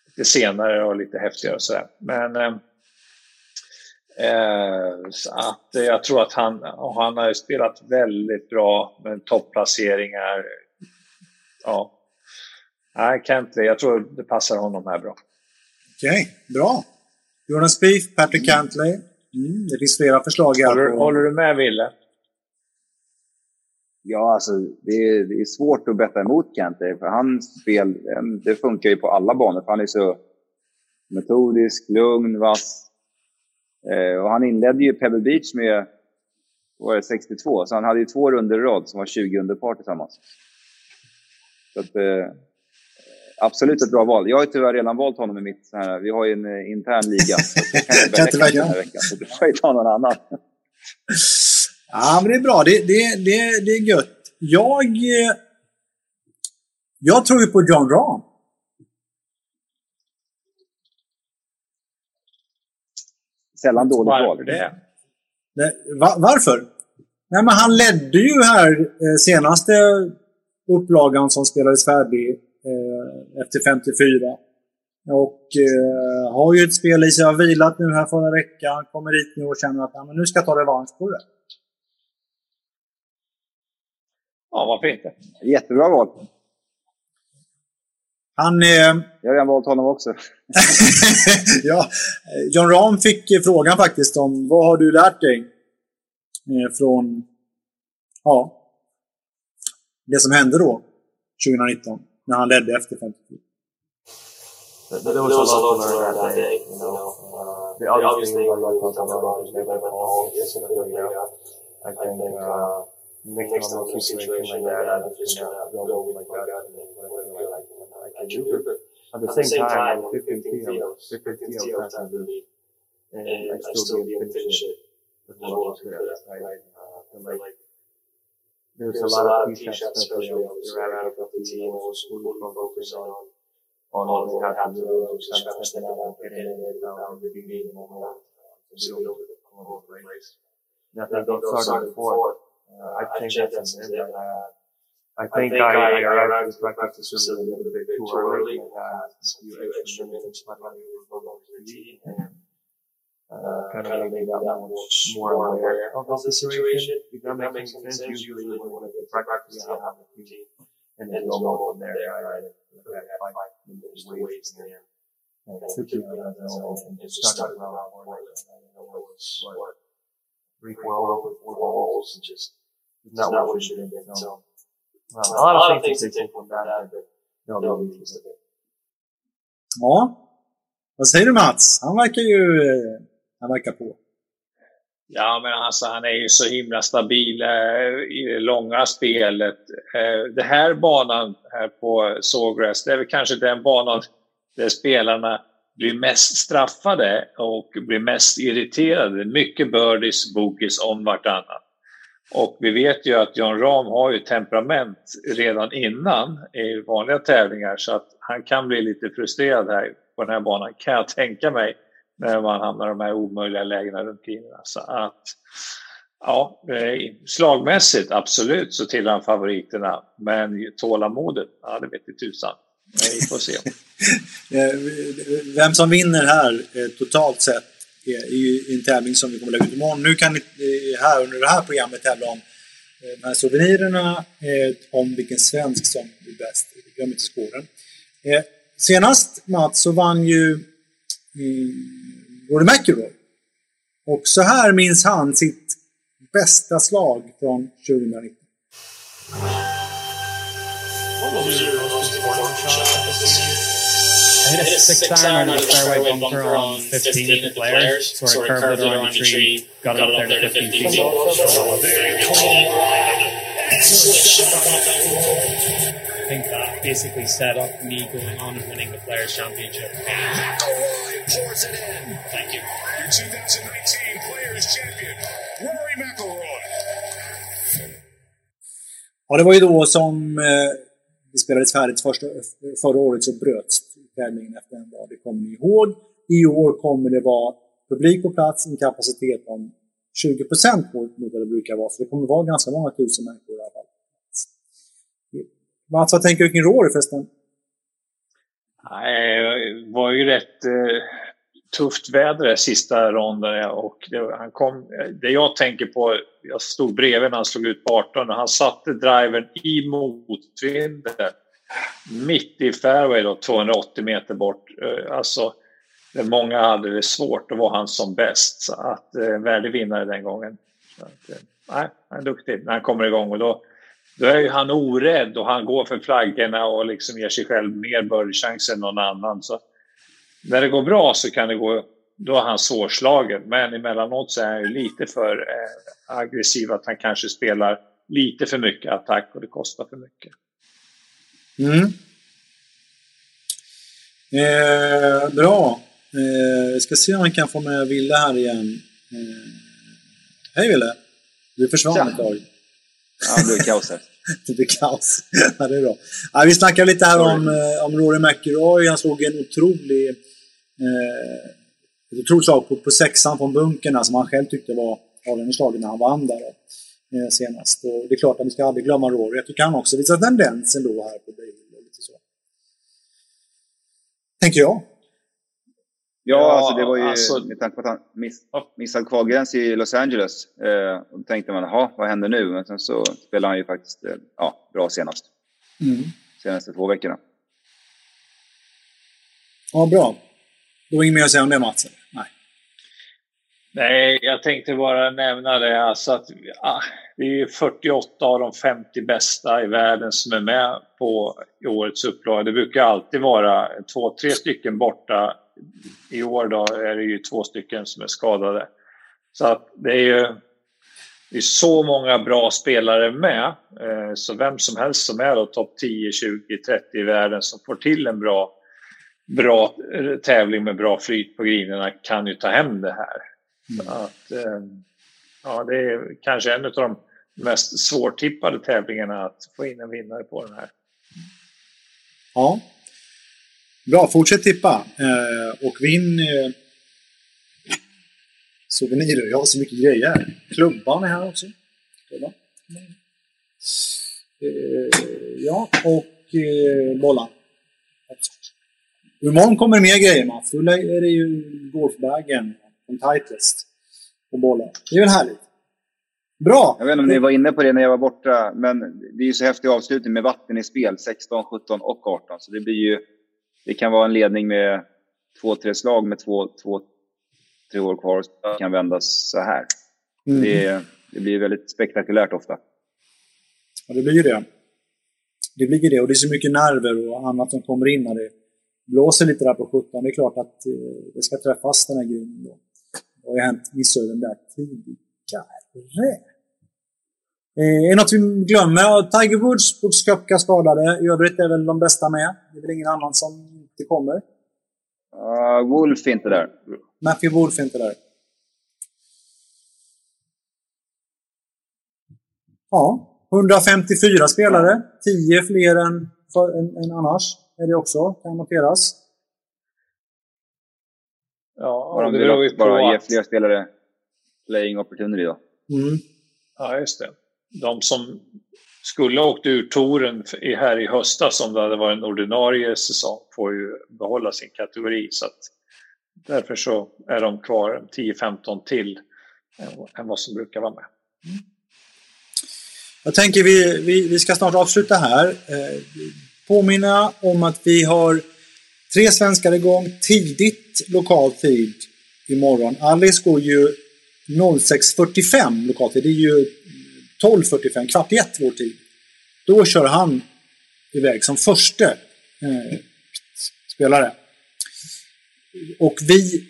lite senare och lite häftigare och sådär. Men eh, eh, så att jag tror att han, och han har ju spelat väldigt bra med topplaceringar. Ja, Nej, Cantley. Jag tror det passar honom här bra. Okej, bra. Jordan Spieth, Patrick Cantley. Mm, det finns flera förslag här. Håller, på- håller du med, Ville? Ja, alltså det är, det är svårt att betta emot Kante. För hans spel, eh, det funkar ju på alla banor. För han är så metodisk, lugn, vass. Eh, och han inledde ju Pebble Beach med var det, 62, så han hade ju två runder rad som var 20 under par tillsammans. Så att, eh, absolut ett bra val. Jag har tyvärr redan valt honom i mitt så här, vi har ju en eh, intern liga. Så jag kan inte välja den här veckan, så du får ju ta någon annan. Ja, men det är bra. Det, det, det, det är gött. Jag... eh, Jag tror ju på John Rahm. Sällan dåligt val. Varför det? Nej, Va, varför? Nej, men han ledde ju här eh, senaste upplagan som spelades färdig efter 54. Och eh, har ju ett spel i sig. Har vilat nu här förra veckan. Kommer hit nu och känner att ja, men nu ska jag ta revansch på det. Ja, varför inte? Jättebra val. Han... Eh, Jag har redan valt honom också. ja, eh, John Rahm fick eh, frågan faktiskt om vad har du lärt dig eh, från ja, det som hände då 2019 när han ledde efter 54. There, there was a lot to learn that day, you know. Uh, the obvious thing we like to talk about is maybe Paul gets in the video. I think uh, next time a situation like that, I just gonna go with my gut and then whatever I like, I can do. But at the same time, 15 kilos, 15 kilos time to be, and I still didn't finish it as well as there, right? Uh, and like, there's a lot of key shots, especially on the erratic of the team, was really focused on on what we have to do, just kind of stepping out and getting in there without really being moment to build a whole race. And I think don't start before. Uh, I think that's an end. Uh, I think I, I arrived to practice this a little bit too early. I had a few extra minutes my money was going to be and uh, kind of made that much more aware of the situation. If that makes sense, usually when practice, I have a team and then go on from there. I had five minutes weights there. And I took it out and just started around more like I don't know what was what three twelve with four balls and just not what we should have been. So a lot of things take from that, but no, no, Ja. Vad säger du Mats? Han verkar ju... Han verkar på. Ja, men alltså han är ju så himla stabil eh, i det långa spelet. Eh, det här banan här på Sawgrass, det är väl kanske den banan där spelarna blir mest straffade och blir mest irriterade. Mycket birdies, boogies om vartannat. Och vi vet ju att John Rahm har ju temperament redan innan i vanliga tävlingar så att han kan bli lite frustrerad här på den här banan kan jag tänka mig när man hamnar i de här omöjliga lägena runt linjerna. Så att ja, eh, slagmässigt absolut så tillhör han favoriterna men tålamodet, ja det vet i tusan. Vi får se. Eh, vem som vinner här eh, totalt sett är ju en tävling som vi kommer lägga ut imorgon. Nu kan ni här under det här programmet tävla om de här souvenirerna, om vilken svensk som blir bäst. Glöm inte spåren. Senast Mats så vann ju mm, Rory McIlroy. Och så här minns han sitt bästa slag från 2019. I hit a six iron on the fairway bunker on 15 at the players, sort of curved it around the tree, got it up there to 15 feet. I think that basically set up me going on and winning the Players' Championship. Pours it in. Thank you. Your 2019 Players Champion, Rory McIlroy. Ja, det var ju då som eh, det spelades färdigt första, förra året så bröts tävlingen efter en dag. Det kommer ni ihåg. I år kommer det vara publik på plats, en kapacitet om 20 procent mot, mot vad det brukar vara. Så det kommer vara ganska många tusen människor i alla fall. Mats, vad tänker du kring Rory förresten? Nej, det var ju rätt eh, tufft väder det sista ronden och det, han kom, det jag tänker på, jag stod bredvid när han slog ut på 18 och han satte driven i motvinden mitt i fairway då, 280 meter bort. Eh, alltså, där många hade det svårt, då var han som bäst. Så att, eh, värdig vinnare den gången. Så att, eh, nej, han är duktig när han kommer igång och då, då är ju han orädd och han går för flaggorna och liksom ger sig själv mer birdchans än någon annan. Så när det går bra så kan det gå, då är han svårslagen. Men emellanåt så är han ju lite för eh, aggressiv att han kanske spelar lite för mycket attack och det kostar för mycket. Mm. Eh, bra. Eh, jag ska se om vi kan få med Ville här igen. Eh, hej Ville! Du försvann ett tag. Ja, det blir kaos här. det blir kaos. ja, det är bra. Ja, vi snackar lite här om, eh, om Rory McIlroy. Han slog en otrolig... Eh, otroligt slag på, på sexan från bunkerna som han själv tyckte var avgörande slaget när han vann där eh, senast. Och det är klart att vi ska aldrig glömma Rory. Jag tycker han också visar tendensen då här på så. Tänker jag. Ja, alltså det var ju alltså- med tanke på att han miss, missade kvalgräns i Los Angeles. Eh, och då tänkte man, jaha, vad händer nu? Men sen så spelade han ju faktiskt eh, ja, bra senast. Mm. Senaste två veckorna. Ja, bra. Då är inget mer att säga om det Mats? Nej. Nej, jag tänkte bara nämna det. Alltså att, ah, det är ju 48 av de 50 bästa i världen som är med på årets upplaga. Det brukar alltid vara två, tre stycken borta. I år då är det ju två stycken som är skadade. Så att det är ju det är så många bra spelare med. Eh, Så vem som helst som är då topp 10, 20, 30 i världen som får till en bra, bra eh, tävling med bra flyt på grinerna kan ju ta hem det här. Så att, eh, ja, det är kanske en av de mest svårtippade tävlingarna att få in en vinnare på den här. Ja. Bra, fortsätt tippa. Eh, och vinn eh, souvenirer. Jag har så mycket grejer. Klubban är här också. Kolla. Eh, ja, och eh, bollar. Imorgon kommer det mer grejer Mats. Då är det ju golfbagen från Titleist och bollar. Det är väl härligt? Bra! Jag vet inte om ni var inne på det när jag var borta, men det är ju så häftig avslutning med vatten i spel, 16, 17 och 18. Så det blir ju, det kan vara en ledning med två, tre slag med två, två tre år kvar. Det kan vändas så här. Mm. Det, det blir väldigt spektakulärt ofta. Ja, det blir ju det. Det blir ju det. Och det är så mycket nerver och annat som kommer in när det, blåser lite där på 17. Det är klart att eh, det ska träffas den här grinen då. Det har ju hänt missöden där tidigare. Eh, är något vi glömmer? Tiger Woods, Brooks Koepka skadade. I övrigt är väl de bästa med. Det är väl ingen annan som inte kommer. Uh, Wolf är inte där. Matthew Wolf är inte där. Ja, 154 spelare. 10 fler än, för, än, än annars är det också, kan noteras. Ja, Bara, det beror ju på bara ge fler spelare playing opportunity då. Mm. Ja, just det. De som skulle ha åkt ur touren här i höstas om det hade varit en ordinarie säsong får ju behålla sin kategori. Så att därför så är de kvar 10-15 till eh, än- vad som brukar vara med. Mm. Jag tänker vi, vi, vi ska snart avsluta här. Eh, påminna om att vi har tre svenskar igång tidigt lokal tid imorgon. Alice går ju 06.45 lokal tid. Det är ju 12.45, kvart i ett vår tid. Då kör han iväg som första eh, spelare. Och vi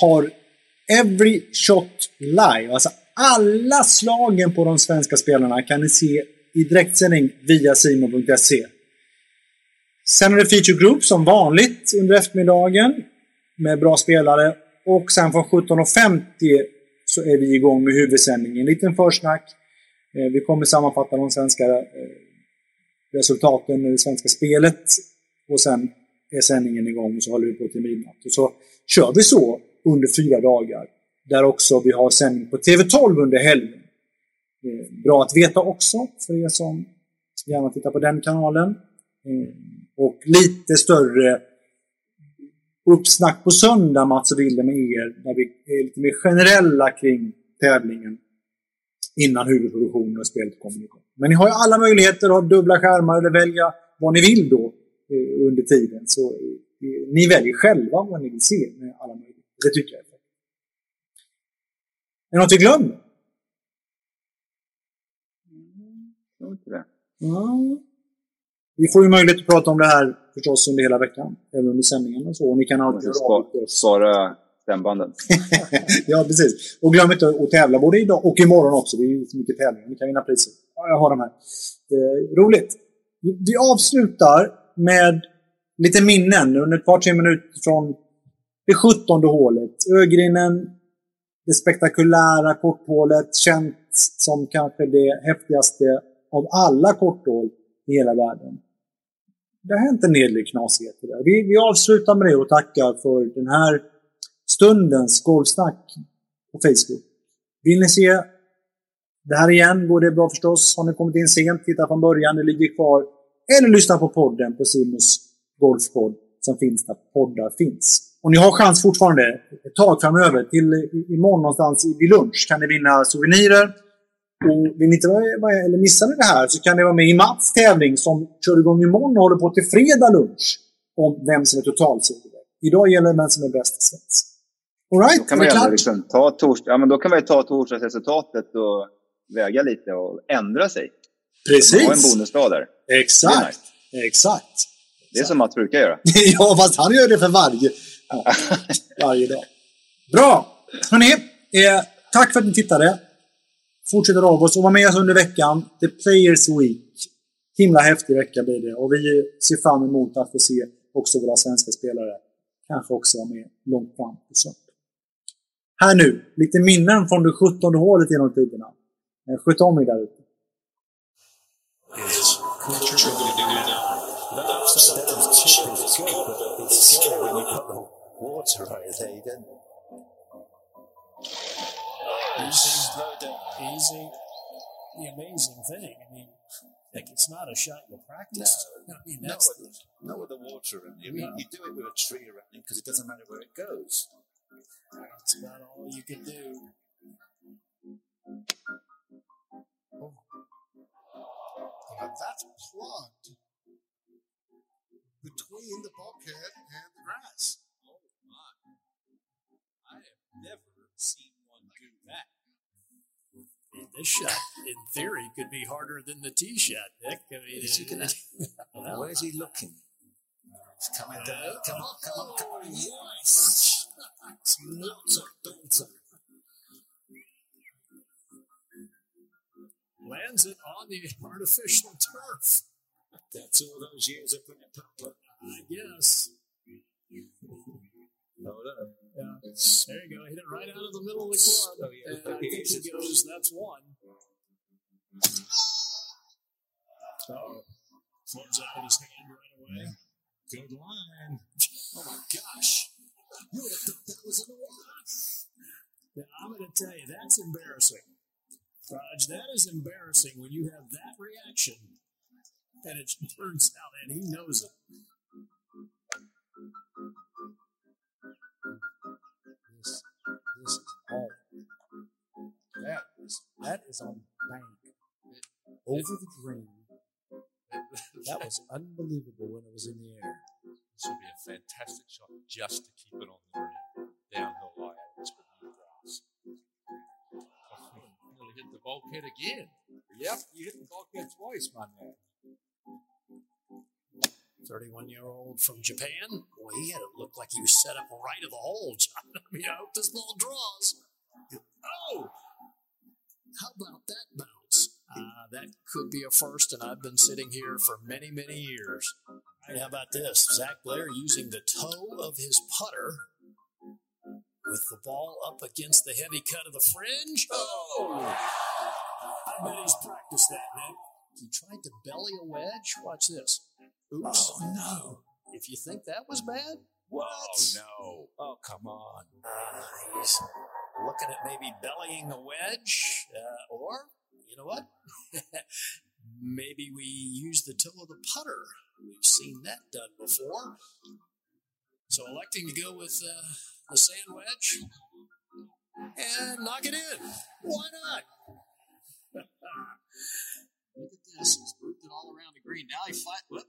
har Every Shot Live. Alltså alla slagen på de svenska spelarna kan ni se i direktsändning via simon.se. Sen är det Feature Group som vanligt under eftermiddagen med bra spelare. Och sen från 17.50 så är vi igång med huvudsändningen. En liten försnack. Eh, vi kommer sammanfatta de svenska eh, resultaten det svenska spelet. Och sen är sändningen igång och så håller vi på till midnatt. Och så kör vi så under fyra dagar. Där också vi har sändning på TV12 under helgen. Bra att veta också för er som gärna tittar på den kanalen. Eh, och lite större uppsnack på söndag, Mats och Wille med er, där vi är lite mer generella kring tävlingen innan huvudproduktionen och spelet kommer igång. Men ni har ju alla möjligheter att ha dubbla skärmar eller välja vad ni vill då eh, under tiden. Så eh, ni väljer själva vad ni vill se med alla möjligheter. Det tycker jag är fett. Är det något vi glömmer? Jag vet inte det. Ja. Vi får ju möjlighet att prata om det här förstås under hela veckan. Även under sändningen och så. Och ni kan alltid Jag höra av er stämbanden. ja, precis. Och glöm inte att tävla både idag och imorgon också. Det är ju så mycket tävlingar. Ni kan vinna priser. Ja, jag har de här. Eh, roligt. Vi avslutar med lite minnen under ett par, tre minuter från det sjuttonde hålet. Ögrinnen, det spektakulära korthålet, känt som kanske det häftigaste av alla korthål i hela världen. Det har hänt en hel del knasigheter där. Vi, vi avslutar med det och tackar för den här stundens golfsnack på Facebook. Vill ni se det här igen går det bra förstås. Har ni kommit in sent, titta från början, det ligger kvar. Eller lyssna på podden på Simons Golfpodd som finns där poddar finns. Och ni har chans fortfarande ett tag framöver. Till imorgon någonstans vid lunch kan ni vinna souvenirer. Och vill ni inte vara, vara- eller missa det här så kan ni vara med i Mats tävling som kör igång imorgon och håller på till fredag lunch. Om vem som är totalsegrare. Idag gäller det vem som är bäst i svensk. Alright, Då kan är det klart? liksom ta tors ja, men då kan man ju ta torsdagsresultatet och väga lite och ändra sig. Precis. Ha en bonusdag där. Exakt. Det är Exakt. Det är som Mats brukar göra. ja, fast han gör det för varje, ja, varje dag. Bra! Hörrni, eh, tack för att ni tittade. Fortsätt av oss och var med oss under veckan. The Players Week. Himla häftig vecka blir det. Och vi ser fram emot att få se också våra svenska spelare kanske också vara med långt fram söndag. Här nu, lite minnen från det 17 hålet genom tiderna. Sköt om er där ute. Easy. The amazing thing, I mean, like it's not a shot you practice. No, I mean, No, that's with, not with the water around you. I mean, no. you do it with a tree around you because it doesn't matter where it goes. That's about all you can do. Oh. And that's plugged between the bulkhead and the grass. Oh my. I have never seen one do that. This shot, in theory, could be harder than the tee shot, Nick. I mean, uh, Is he gonna- well, Where's he looking? Uh, come on, come on, come on, come on. Yes. Dancer. Lands it on the artificial turf. That's all those years of putting Papa. I guess. Yeah. There you go. Hit it right out of the middle of the club. Oh, and I think he goes, that's one. Oh. Throws out his hand right away. Good line. Oh my gosh. You would have thought that was in the water. Now, I'm going to tell you, that's embarrassing. Raj, that is embarrassing when you have that reaction and it turns out and he knows it. This, this is home. That is, that is on bank. Over the green. That was unbelievable when it was in the air. This would be a fantastic shot just to keep it on the green. Downhill lie out smooth grass. Nearly hit the bulkhead again. Yep, you hit the bulkhead twice, my man. 31 year old from Japan. Boy, he had it look like he was set up right of the hole, John. I mean, I hope this ball draws. Oh! How about that bounce? Uh, that could be a first, and I've been sitting here for many, many years. And how about this? Zach Blair using the toe of his putter with the ball up against the heavy cut of the fringe. Oh! I bet he's practiced that, Nick. He tried to belly a wedge. Watch this. Oops. Oh, no. If you think that was bad, what? Oh, no. Oh, come on. Uh, he's looking at maybe bellying a wedge, uh, or, you know what? maybe we use the toe of the putter. We've seen that done before. So electing to go with uh, the sand wedge and knock it in. Why not? Look at this. He's moved it all around the green. Now he flat. Whoop.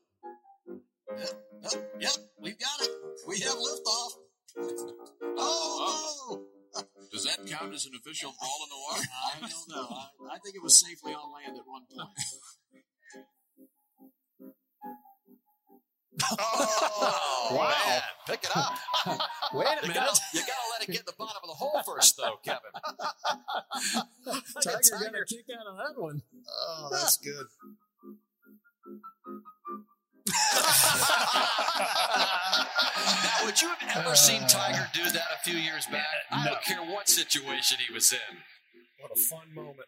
Yep, yep, yep, we've got it. We have liftoff. Oh, no. Does that count as an official ball in the water? I don't know. I, I think it was safely on land at one point. Oh, Wow. man. Pick it up. Wait a You minute. gotta, you gotta let it get in the bottom of the hole first, though, Kevin. Tiger got a kick out of that one. Oh, that's good. now, would you have ever seen Tiger do that a few years back? I don't care what situation he was in. What a fun moment.